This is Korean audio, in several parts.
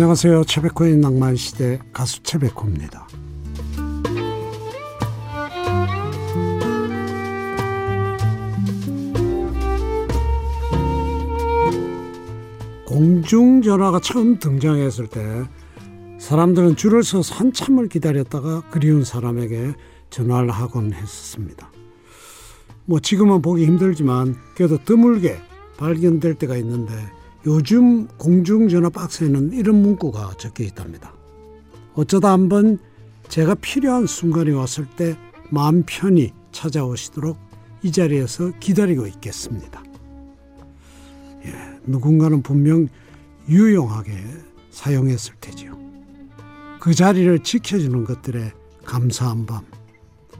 안녕하세요. 최백호의 낭만시대 가수 최백호입니다. 공중전화가 처음 등장했을 때 사람들은 줄을 서서 한참을 기다렸다가 그리운 사람에게 전화를 하곤 했었습니다. 뭐 지금은 보기 힘들지만 그래도 드물게 발견될 때가 있는데 요즘 공중전화 박스에는 이런 문구가 적혀 있답니다. 어쩌다 한번 제가 필요한 순간이 왔을 때 마음 편히 찾아오시도록 이 자리에서 기다리고 있겠습니다. 예, 누군가는 분명 유용하게 사용했을 테지요. 그 자리를 지켜주는 것들에 감사한 밤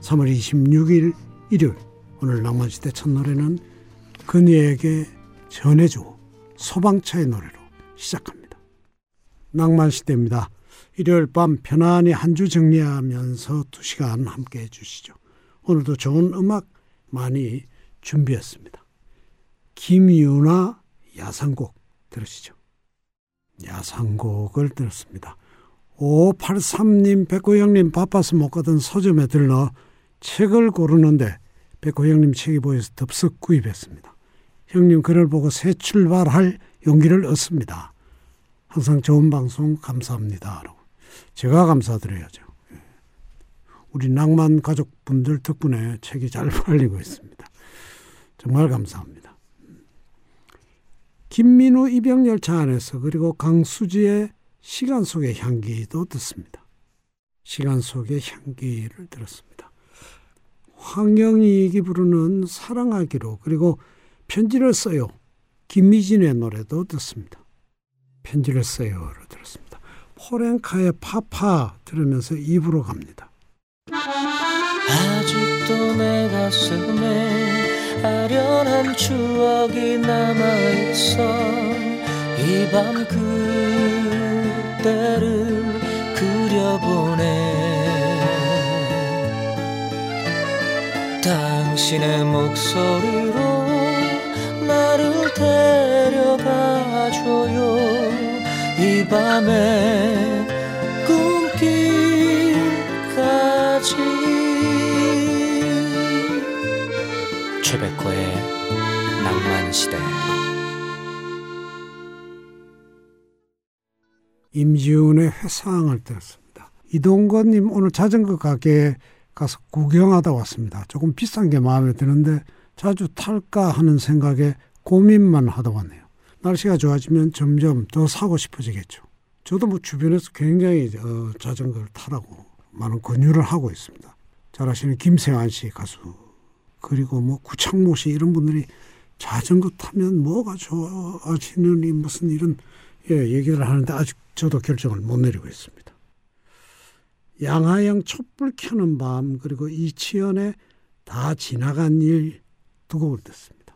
3월 26일 일요일 오늘 낭만시대 첫 노래는 그녀에게 전해줘 소방차의 노래로 시작합니다. 낭만시대입니다. 일요일 밤 편안히 한 주 정리하면서 두 시간 함께 해주시죠. 오늘도 좋은 음악 많이 준비했습니다. 김유나 야상곡 들으시죠. 야상곡을 들었습니다. 5583님, 백호 형님 바빠서 못 가던 서점에 들러 책을 고르는데 백호 형님 책이 보여서 덥석 구입했습니다. 형님 글을 보고 새 출발할 용기를 얻습니다. 항상 좋은 방송 감사합니다. 제가 감사드려야죠. 예. 우리 낭만 가족분들 덕분에 책이 잘 팔리고 있습니다. 정말 감사합니다. 김민우 입영열차 안에서 그리고 강수지의 시간 속의 향기도 듣습니다. 시간 속의 향기를 들었습니다. 황영익이 부르는 사랑하기로 그리고 편지를 써요. 김미진의 노래도 듣습니다. 편지를 써요를 들었습니다. 포렌카의 파파 들으면서 입으로 갑니다. 아직도 내 가슴에 아련한 추억이 남아있어 이 밤 그때를 그려보네 당신의 목소리로 나를 데려가줘요 이 밤에 꿈길까지 최백호의 낭만시대 임지훈의 회상을 들었습니다. 이동건님 오늘 자전거 가게에 가서 구경하다 왔습니다. 조금 비싼 게 마음에 드는데 자주 탈까 하는 생각에 고민만 하다 왔네요. 날씨가 좋아지면 점점 더 사고 싶어지겠죠. 저도 뭐 주변에서 굉장히 어, 자전거를 타라고 많은 권유를 하고 있습니다. 잘 아시는 김세환 씨 가수 그리고 뭐 구창모 씨 이런 분들이 자전거 타면 뭐가 좋아지는 무슨 이런 예, 얘기를 하는데 아직 저도 결정을 못 내리고 있습니다. 양하영 촛불 켜는 밤 그리고 이치현의 다 지나간 일 두 곡을 듣습니다.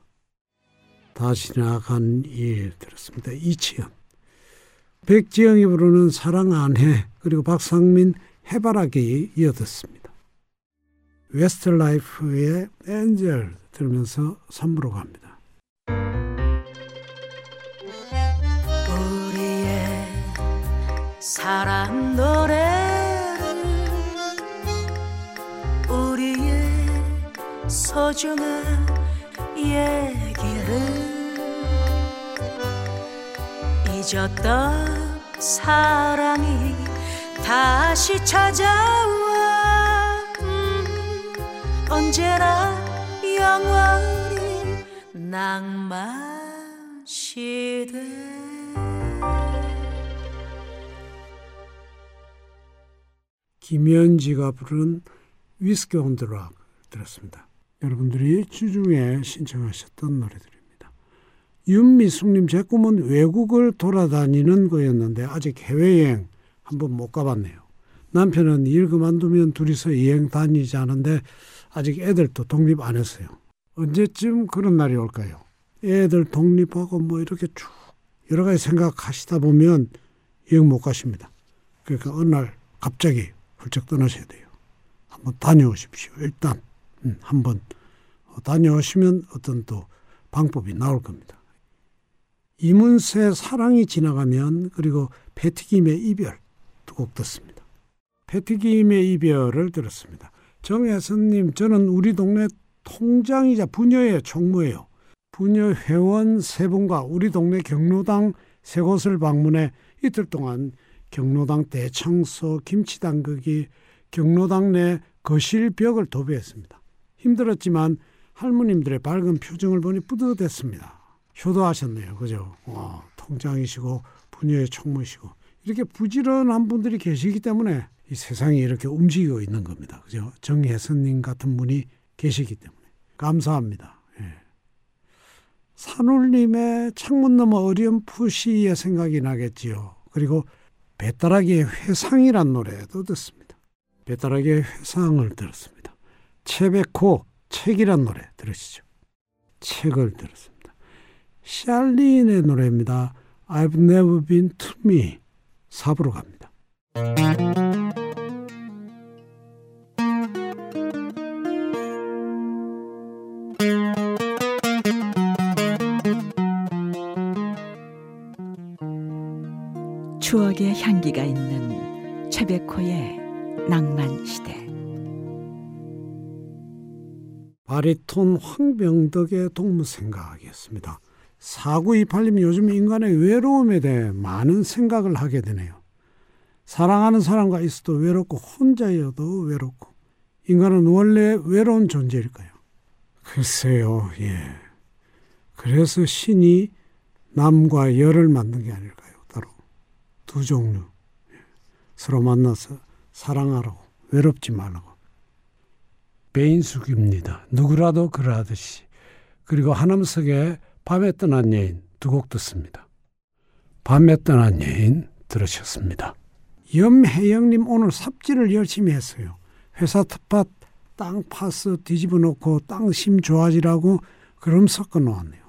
다 지나간 일 들었습니다. 이치현. 백지영이 부르는 사랑 안 해 그리고 박상민 해바라기 이어듣습니다. 웨스트 라이프의 Angel 들으면서 3부로 갑니다. 사랑 우리의 소중한 얘기를 잊었던 사랑이 다시 찾아와 음, 언제나 영원히 낭만 시대 김현지가 부른 위스키 온 드락 들었습니다. 여러분들이 주중에 신청하셨던 노래들입니다. 윤미숙님 제 꿈은 외국을 돌아다니는 거였는데 아직 해외여행 한번 못 가봤네요. 남편은 일 그만두면 둘이서 여행 다니지 않은데 아직 애들도 독립 안 했어요. 언제쯤 그런 날이 올까요? 애들 독립하고 뭐 이렇게 쭉 여러 가지 생각하시다 보면 여행 못 가십니다. 그러니까 어느 날 갑자기 훌쩍 떠나셔야 돼요. 한번 다녀오십시오. 일단 음, 한번 다녀오시면 어떤 또 방법이 나올 겁니다. 이문세 사랑이 지나가면 그리고 패티김의 이별 두 곡 듣습니다. 패티김의 이별을 들었습니다. 정혜선님 저는 우리 동네 통장이자 부녀의 총무예요. 부녀 회원 세 분과 우리 동네 경로당 세 곳을 방문해 이틀 동안 경로당 대청소, 김치 담그기, 경로당 내 거실 벽을 도배했습니다. 힘들었지만 할머님들의 밝은 표정을 보니 뿌듯했습니다. 효도하셨네요. 그죠? 와, 통장이시고 부녀의 총무시고 이렇게 부지런한 분들이 계시기 때문에 이 세상이 이렇게 움직이고 있는 겁니다. 그죠? 정혜선님 같은 분이 계시기 때문에 감사합니다. 예. 산울님의 창문 너머 어렴풋이의 생각이 나겠지요. 그리고 배따라기의 회상이란 노래도 듣습니다. 배따라기의 회상을 들었습니다. 채베코 책이란 노래 들으시죠. 책을 들었습니다. 샬린의 노래입니다. I've never been to me. 4부로 갑니다. 추억의 향기가 있는 최백호의 낭만 시대. 바리톤 황병덕의 동무 생각이었습니다. 4928님 요즘 인간의 외로움에 대해 많은 생각을 하게 되네요. 사랑하는 사람과 있어도 외롭고 혼자여도 외롭고 인간은 원래 외로운 존재일까요? 글쎄요. 예. 그래서 신이 남과 열을 만든 게 아닐까요? 따로 두 종류. 예. 서로 만나서 사랑하라고 외롭지 말라고. 배인숙입니다. 누구라도 그러하듯이. 그리고 하남석의 밤에 떠난 여인 두 곡 듣습니다. 밤에 떠난 여인 들으셨습니다. 염혜영님 오늘 삽질을 열심히 했어요. 회사 텃밭 땅 파스 뒤집어 놓고 땅심 좋아지라고 그럼 섞어 놓았네요.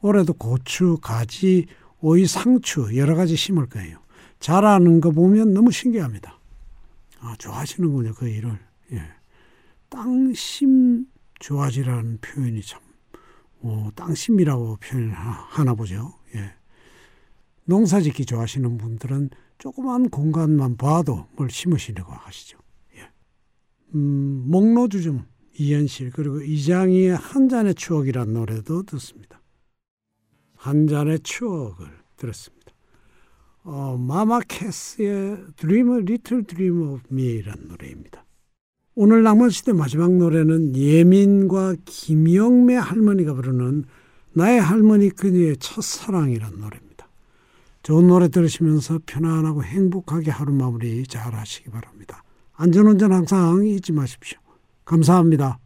올해도 고추, 가지, 오이, 상추 여러 가지 심을 거예요. 자라는 거 보면 너무 신기합니다. 아, 좋아하시는군요, 그 일을. 예. 땅심 좋아지라는 표현이 참, 어, 땅심이라고 표현하나 보죠. 예. 농사 짓기 좋아하시는 분들은 조그만 공간만 봐도 뭘 심으시려고 하시죠. 예. 음, 목로주점 이현실 그리고 이장희의 한 잔의 추억이란 노래도 듣습니다. 한 잔의 추억을 들었습니다. 어, 마마캐스의 Dream Little Dream of Me라는 노래입니다. 오늘 낭만시대 마지막 노래는 예민과 김영매 할머니가 부르는 나의 할머니 그녀의 첫사랑이라는 노래입니다. 좋은 노래 들으시면서 편안하고 행복하게 하루 마무리 잘 하시기 바랍니다. 안전운전 항상 잊지 마십시오. 감사합니다.